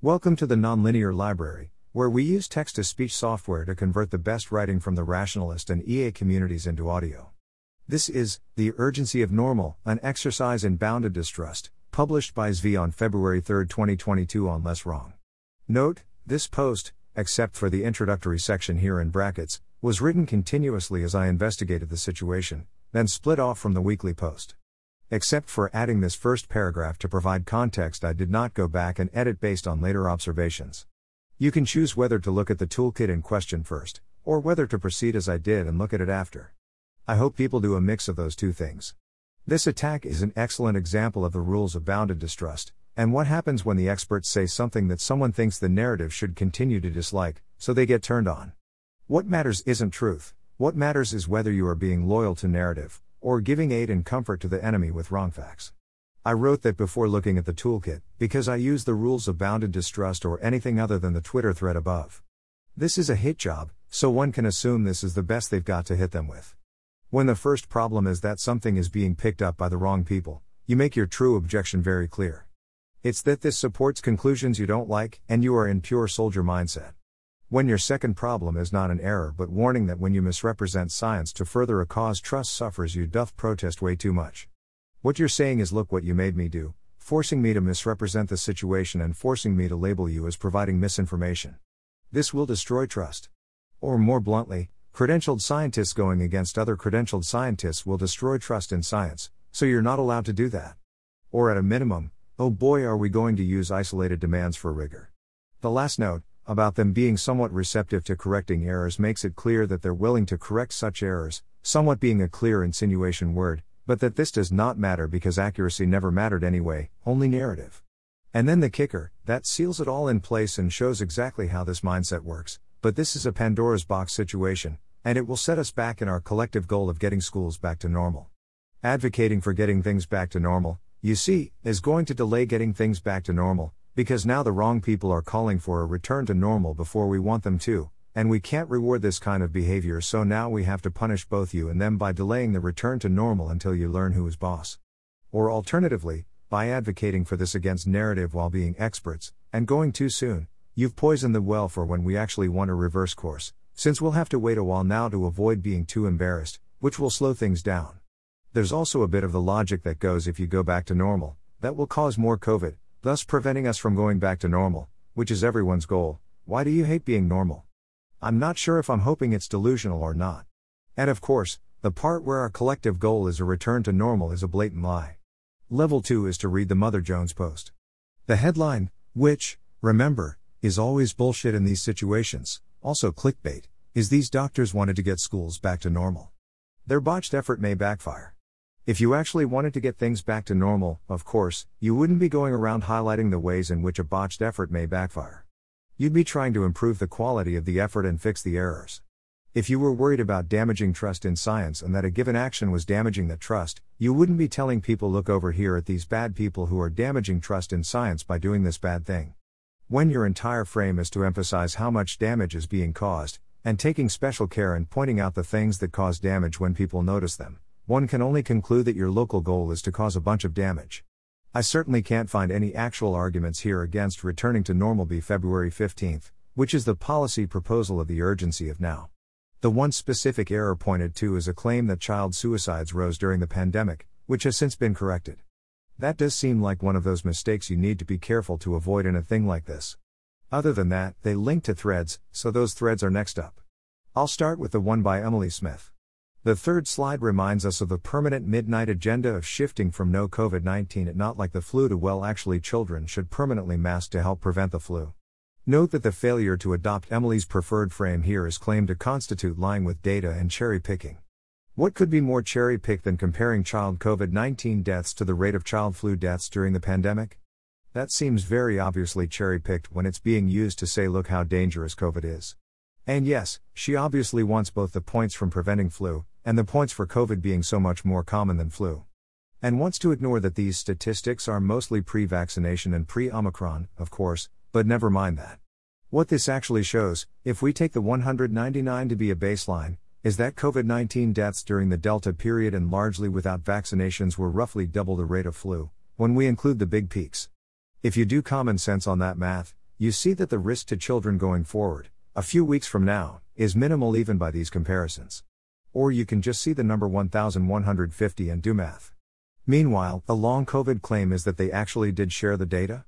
Welcome to the Nonlinear Library, where we use text to speech software to convert the best writing from the rationalist and EA communities into audio. This is The Urgency of Normal, an exercise in bounded distrust, published by Zvi on February 3, 2022 on Less Wrong. Note, this post, except for the introductory section here in brackets, was written continuously as I investigated the situation, then split off from the weekly post. Except for adding this first paragraph to provide context, I did not go back and edit based on later observations. You can choose whether to look at the toolkit in question first, or whether to proceed as I did and look at it after. I hope people do a mix of those two things. This attack is an excellent example of the rules of bounded distrust, and what happens when the experts say something that someone thinks the narrative should continue to dislike, so they get turned on. What matters isn't truth, what matters is whether you are being loyal to narrative, or giving aid and comfort to the enemy with wrong facts. I wrote that before looking at the toolkit, because I use the rules of bounded distrust or anything other than the Twitter thread above. This is a hit job, so one can assume this is the best they've got to hit them with. When the first problem is that something is being picked up by the wrong people, you make your true objection very clear. It's that this supports conclusions you don't like, and you are in pure soldier mindset. When your second problem is not an error but warning that when you misrepresent science to further a cause trust suffers, you doth protest way too much. What you're saying is, look what you made me do, forcing me to misrepresent the situation and forcing me to label you as providing misinformation. This will destroy trust. Or more bluntly, Credentialed scientists going against other credentialed scientists will destroy trust in science, so you're not allowed to do that. Or at a minimum, oh boy, are we going to use isolated demands for rigor. The last note, about them being somewhat receptive to correcting errors, makes it clear that they're willing to correct such errors, somewhat being a clear insinuation word, but that this does not matter because accuracy never mattered anyway, only narrative. And then the kicker, that seals it all in place and shows exactly how this mindset works, but this is a Pandora's box situation, and it will set us back in our collective goal of getting schools back to normal. Advocating for getting things back to normal, you see, is going to delay getting things back to normal, because now the wrong people are calling for a return to normal before we want them to, and we can't reward this kind of behavior, so now we have to punish both you and them by delaying the return to normal until you learn who is boss. Or alternatively, by advocating for this against narrative while being experts, and going too soon, you've poisoned the well for when we actually want a reverse course, since we'll have to wait a while now to avoid being too embarrassed, which will slow things down. There's also a bit of the logic that goes if you go back to normal, that will cause more COVID, thus preventing us from going back to normal, which is everyone's goal. Why do you hate being normal? I'm not sure if I'm hoping it's delusional or not. And of course, the part where our collective goal is a return to normal is a blatant lie. Level 2 is to read the Mother Jones post. The headline, which, remember, is always bullshit in these situations, also clickbait, is these doctors wanted to get schools back to normal. Their botched effort may backfire. If you actually wanted to get things back to normal, of course, you wouldn't be going around highlighting the ways in which a botched effort may backfire. You'd be trying to improve the quality of the effort and fix the errors. If you were worried about damaging trust in science and that a given action was damaging that trust, you wouldn't be telling people look over here at these bad people who are damaging trust in science by doing this bad thing. When your entire frame is to emphasize how much damage is being caused, and taking special care and pointing out the things that cause damage when people notice them, one can only conclude that your local goal is to cause a bunch of damage. I certainly can't find any actual arguments here against returning to normal by February 15th, which is the policy proposal of the urgency of now. The one specific error pointed to is a claim that child suicides rose during the pandemic, which has since been corrected. That does seem like one of those mistakes you need to be careful to avoid in a thing like this. Other than that, they link to threads, so those threads are next up. I'll start with the one by Emily Smith. The third slide reminds us of the permanent midnight agenda of shifting from no COVID 19 at not like the flu to well, actually, children should permanently mask to help prevent the flu. Note that the failure to adopt Emily's preferred frame here is claimed to constitute lying with data and cherry picking. What could be more cherry picked than comparing child COVID 19 deaths to the rate of child flu deaths during the pandemic? That seems very obviously cherry picked when it's being used to say, look how dangerous COVID is. And yes, she obviously wants both the points from preventing flu, and the points for COVID being so much more common than flu. And wants to ignore that these statistics are mostly pre vaccination and pre Omicron, of course, but never mind that. What this actually shows, if we take the 199 to be a baseline, is that COVID 19 deaths during the Delta period and largely without vaccinations were roughly double the rate of flu, when we include the big peaks. If you do common sense on that math, you see that the risk to children going forward, a few weeks from now, is minimal even by these comparisons. Or you can just see the number 1150 and do math. Meanwhile, the long COVID claim is that they actually did share the data?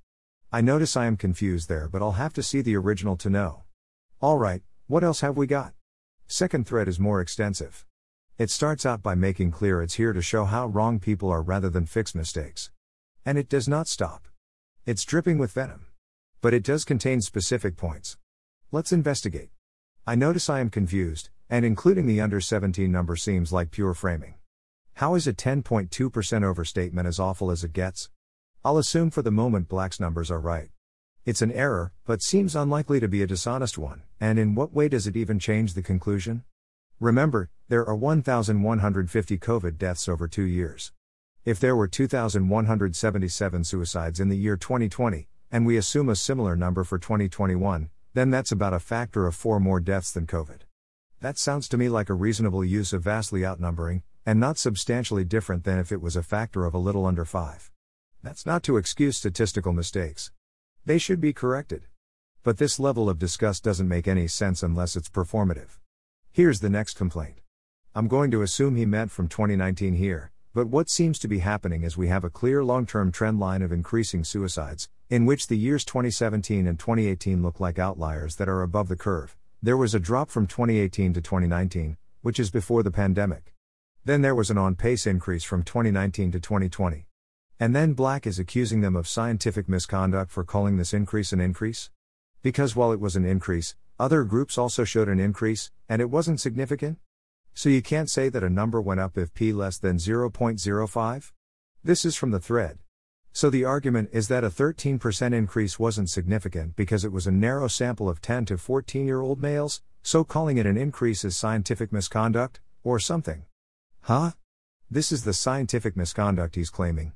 I notice I am confused there, but I'll have to see the original to know. Alright, what else have we got? Second thread is more extensive. It starts out by making clear it's here to show how wrong people are rather than fix mistakes. And it does not stop. It's dripping with venom. But it does contain specific points. Let's investigate. I notice I am confused, and including the under 17 number seems like pure framing. How is a 10.2% overstatement as awful as it gets? I'll assume for the moment Black's numbers are right. It's an error, but seems unlikely to be a dishonest one, and in what way does it even change the conclusion? Remember, there are 1,150 COVID deaths over two years. If there were 2,177 suicides in the year 2020, and we assume a similar number for 2021, then that's about a factor of four more deaths than COVID. That sounds to me like a reasonable use of vastly outnumbering, and not substantially different than if it was a factor of a little under 5. That's not to excuse statistical mistakes. They should be corrected. But this level of disgust doesn't make any sense unless it's performative. Here's the next complaint. I'm going to assume he meant from 2019 here, but what seems to be happening is we have a clear long term trend line of increasing suicides, in which the years 2017 and 2018 look like outliers that are above the curve. There was a drop from 2018 to 2019, which is before the pandemic. Then there was an on pace increase from 2019 to 2020. And then Black is accusing them of scientific misconduct for calling this increase an increase? Because while it was an increase, other groups also showed an increase, and it wasn't significant? So you can't say that a number went up if p less than 0.05? This is from the thread. So the argument is that a 13% increase wasn't significant because it was a narrow sample of 10 to 14 year old males, so calling it an increase is scientific misconduct, or something. Huh? This is the scientific misconduct he's claiming.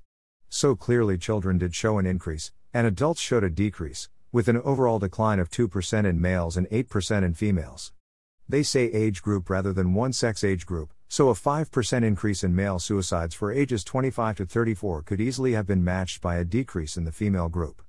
So clearly, children did show an increase, and adults showed a decrease, with an overall decline of 2% in males and 8% in females. They say age group rather than one sex age group, so a 5% increase in male suicides for ages 25 to 34 could easily have been matched by a decrease in the female group.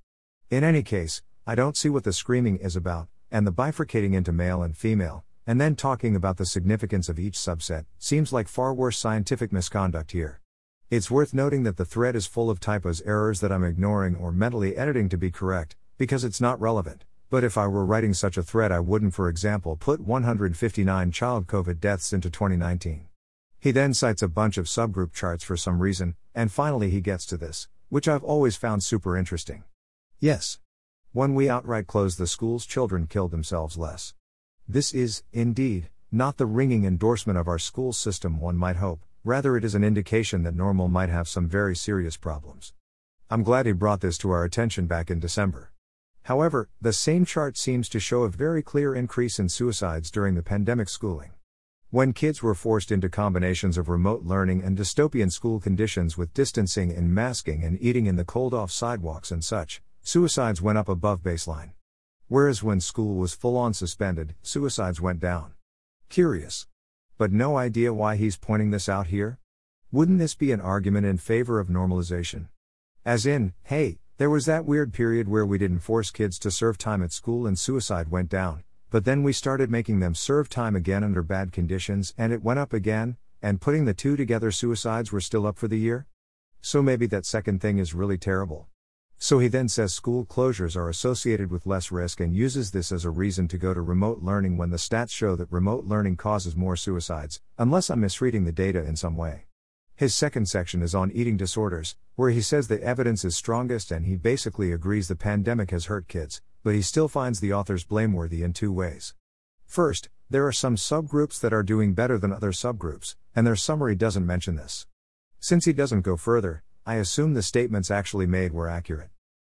In any case, I don't see what the screaming is about, and the bifurcating into male and female, and then talking about the significance of each subset, seems like far worse scientific misconduct here. It's worth noting that the thread is full of typos errors that I'm ignoring or mentally editing to be correct, because it's not relevant. But if I were writing such a thread, I wouldn't, for example, put 159 child COVID deaths into 2019. He then cites a bunch of subgroup charts for some reason, and finally he gets to this, which I've always found super interesting. Yes. When we outright close the schools, children kill themselves less. This is, indeed, not the ringing endorsement of our school system one might hope, rather, it is an indication that normal might have some very serious problems. I'm glad he brought this to our attention back in December. However, the same chart seems to show a very clear increase in suicides during the pandemic schooling. When kids were forced into combinations of remote learning and dystopian school conditions with distancing and masking and eating in the cold off sidewalks and such, suicides went up above baseline. Whereas when school was full on suspended, suicides went down. Curious. But no idea why he's pointing this out here? Wouldn't this be an argument in favor of normalization? As in, hey, there was that weird period where we didn't force kids to serve time at school and suicide went down, but then we started making them serve time again under bad conditions and it went up again, and putting the two together, suicides were still up for the year? So maybe that second thing is really terrible. So he then says school closures are associated with less risk and uses this as a reason to go to remote learning when the stats show that remote learning causes more suicides, unless I'm misreading the data in some way. His second section is on eating disorders, where he says the evidence is strongest and he basically agrees the pandemic has hurt kids, but he still finds the authors blameworthy in two ways. First, there are some subgroups that are doing better than other subgroups, and their summary doesn't mention this. Since he doesn't go further, I assume the statements actually made were accurate.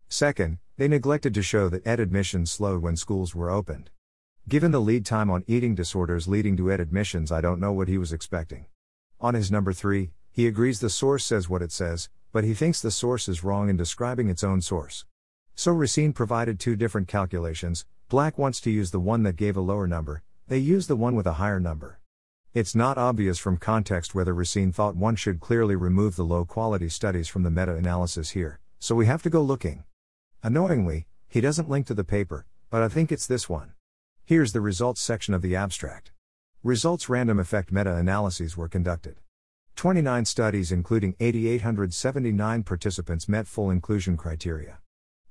Second, they neglected to show that ed admissions slowed when schools were opened. Given the lead time on eating disorders leading to ed admissions, I don't know what he was expecting. On his number three, he agrees the source says what it says, but he thinks the source is wrong in describing its own source. So Racine provided two different calculations. Black wants to use the one that gave a lower number, they use the one with a higher number. It's not obvious from context whether Racine thought one should clearly remove the low quality studies from the meta analysis here, so we have to go looking. Annoyingly, He doesn't link to the paper, but I think it's this one. Here's the results section of the abstract. Results random effect meta analyses were conducted. 29 studies, including 8,879 participants, met full inclusion criteria.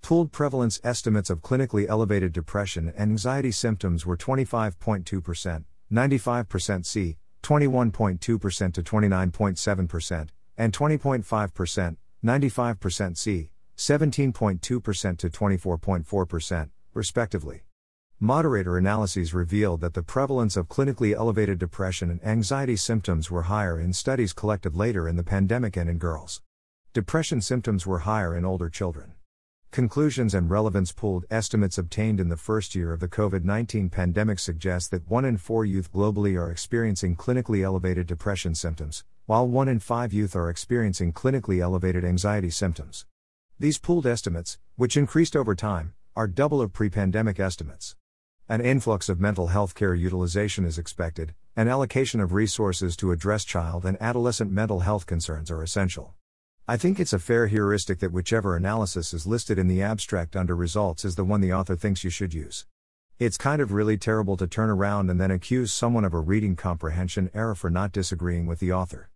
Pooled prevalence estimates of clinically elevated depression and anxiety symptoms were 25.2%, 95% C, 21.2% to 29.7%, and 20.5%, 95% C, 17.2% to 24.4%, respectively. Moderator analyses revealed that the prevalence of clinically elevated depression and anxiety symptoms were higher in studies collected later in the pandemic and in girls. Depression symptoms were higher in older children. Conclusions and relevance pooled estimates obtained in the first year of the COVID 19 pandemic suggest that 1 in 4 youth globally are experiencing clinically elevated depression symptoms, while 1 in 5 youth are experiencing clinically elevated anxiety symptoms. These pooled estimates, which increased over time, are double of pre pandemic estimates. An influx of mental health care utilization is expected, and allocation of resources to address child and adolescent mental health concerns are essential. I think it's a fair heuristic that whichever analysis is listed in the abstract under results is the one the author thinks you should use. It's kind of really terrible to turn around and then accuse someone of a reading comprehension error for not disagreeing with the author.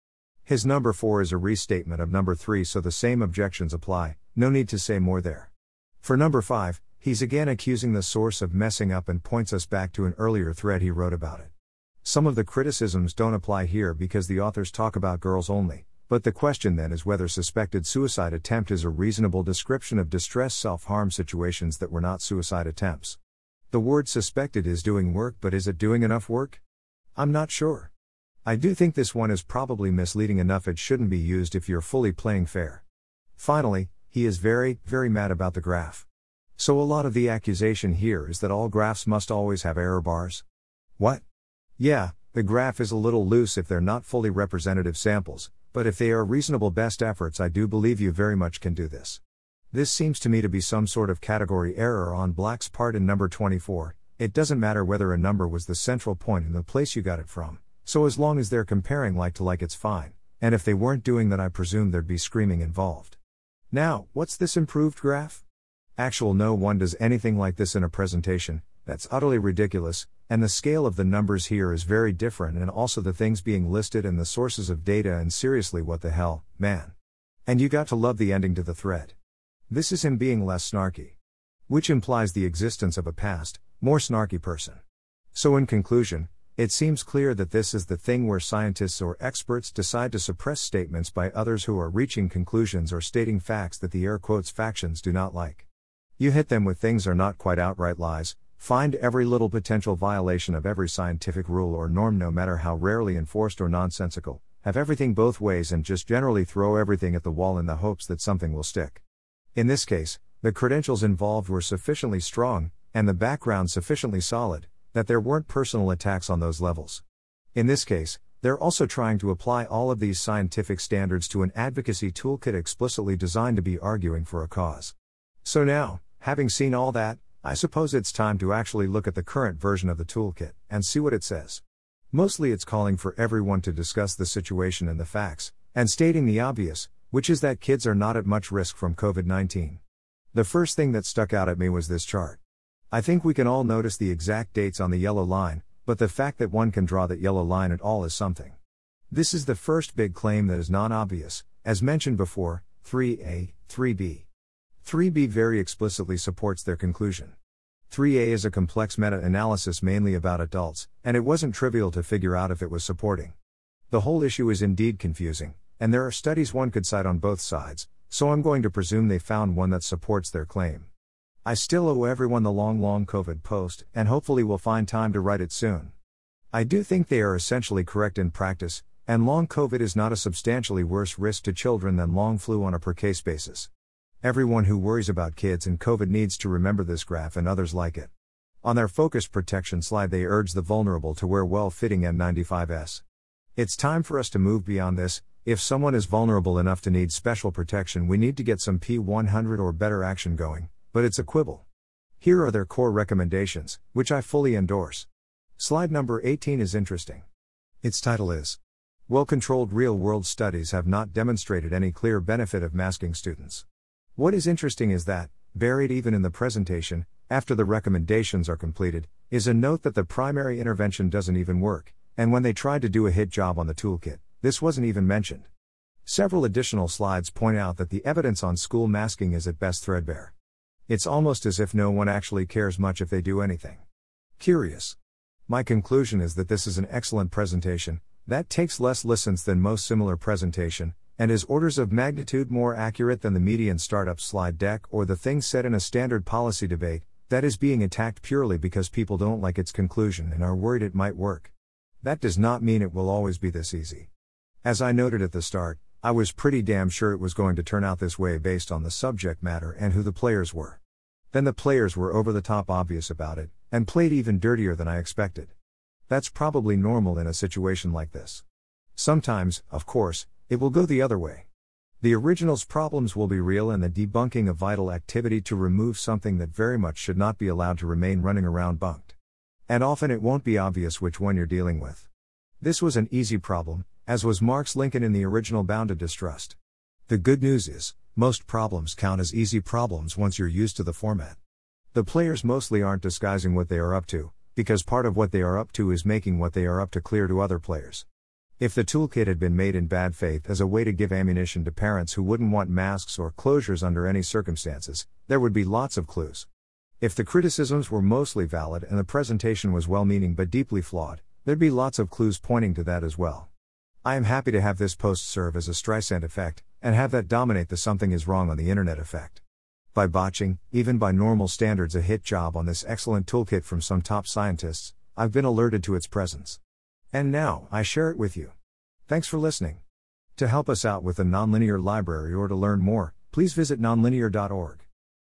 His number 4 is a restatement of number 3, so the same objections apply, no need to say more there. For number 5, He's again accusing the source of messing up and points us back to an earlier thread he wrote about it. Some of the criticisms don't apply here because the authors talk about girls only, but the question then is whether suspected suicide attempt is a reasonable description of distress self harm situations that were not suicide attempts. The word suspected is doing work, but is it doing enough work? I'm not sure. I do think this one is probably misleading enough it shouldn't be used if you're fully playing fair. Finally, he is very, very mad about the graph. So a lot of the accusation here is that all graphs must always have error bars. What? Yeah, the graph is a little loose if they're not fully representative samples, but if they are reasonable best efforts, I do believe you very much can do this. This seems to me to be some sort of category error on Black's part in number 24. It doesn't matter whether a number was the central point in the place you got it from, so as long as they're comparing like to like, it's fine, and if they weren't doing that, I presume there'd be screaming involved. Now, what's this improved graph? Actual no one does anything like this in a presentation, that's utterly ridiculous, and the scale of the numbers here is very different and also the things being listed and the sources of data and seriously what the hell, man. And you got to love the ending to the thread. This is him being less snarky. Which implies the existence of a past, more snarky person. So in conclusion, it seems clear that this is the thing where scientists or experts decide to suppress statements by others who are reaching conclusions or stating facts that the air quotes factions do not like. You hit them with things are not quite outright lies, find every little potential violation of every scientific rule or norm, no matter how rarely enforced or nonsensical, have everything both ways, and just generally throw everything at the wall in the hopes that something will stick. In this case, the credentials involved were sufficiently strong, and the background sufficiently solid, that there weren't personal attacks on those levels. In this case, they're also trying to apply all of these scientific standards to an advocacy toolkit explicitly designed to be arguing for a cause. So now, Having seen all that, I suppose it's time to actually look at the current version of the toolkit and see what it says. Mostly it's calling for everyone to discuss the situation and the facts, and stating the obvious, which is that kids are not at much risk from COVID 19. The first thing that stuck out at me was this chart. I think we can all notice the exact dates on the yellow line, but the fact that one can draw that yellow line at all is something. This is the first big claim that is non obvious, as mentioned before 3a, 3b. 3b very explicitly supports their conclusion. 3a is a complex meta analysis mainly about adults, and it wasn't trivial to figure out if it was supporting. The whole issue is indeed confusing, and there are studies one could cite on both sides, so I'm going to presume they found one that supports their claim. I still owe everyone the long, long COVID post, and hopefully will find time to write it soon. I do think they are essentially correct in practice, and long COVID is not a substantially worse risk to children than long flu on a per case basis. Everyone who worries about kids and COVID needs to remember this graph and others like it. On their focus protection slide, they urge the vulnerable to wear well fitting N95s. It's time for us to move beyond this. If someone is vulnerable enough to need special protection, we need to get some P100 or better action going, but it's a quibble. Here are their core recommendations, which I fully endorse. Slide number 18 is interesting. Its title is Well controlled real world studies have not demonstrated any clear benefit of masking students. What is interesting is that, buried even in the presentation, after the recommendations are completed, is a note that the primary intervention doesn't even work, and when they tried to do a hit job on the toolkit, this wasn't even mentioned. Several additional slides point out that the evidence on school masking is at best threadbare. It's almost as if no one actually cares much if they do anything. Curious. My conclusion is that this is an excellent presentation, that takes less listens than most similar presentation, and is orders of magnitude more accurate than the median startup slide deck or the thing said in a standard policy debate, that is being attacked purely because people don't like its conclusion and are worried it might work. That does not mean it will always be this easy. As I noted at the start, I was pretty damn sure it was going to turn out this way based on the subject matter and who the players were. Then the players were over the top obvious about it, and played even dirtier than I expected. That's probably normal in a situation like this. Sometimes, of course, it will go the other way. The original's problems will be real and the debunking of vital activity to remove something that very much should not be allowed to remain running around bunked. And often it won't be obvious which one you're dealing with. This was an easy problem, as was Marx Lincoln in the original Bounded Distrust. The good news is, most problems count as easy problems once you're used to the format. The players mostly aren't disguising what they are up to, because part of what they are up to is making what they are up to clear to other players. If the toolkit had been made in bad faith as a way to give ammunition to parents who wouldn't want masks or closures under any circumstances, there would be lots of clues. If the criticisms were mostly valid and the presentation was well meaning but deeply flawed, there'd be lots of clues pointing to that as well. I am happy to have this post serve as a Streisand effect, and have that dominate the something is wrong on the internet effect. By botching, even by normal standards, a hit job on this excellent toolkit from some top scientists, I've been alerted to its presence. And now, I share it with you. Thanks for listening. To help us out with the Nonlinear Library or to learn more, please visit nonlinear.org.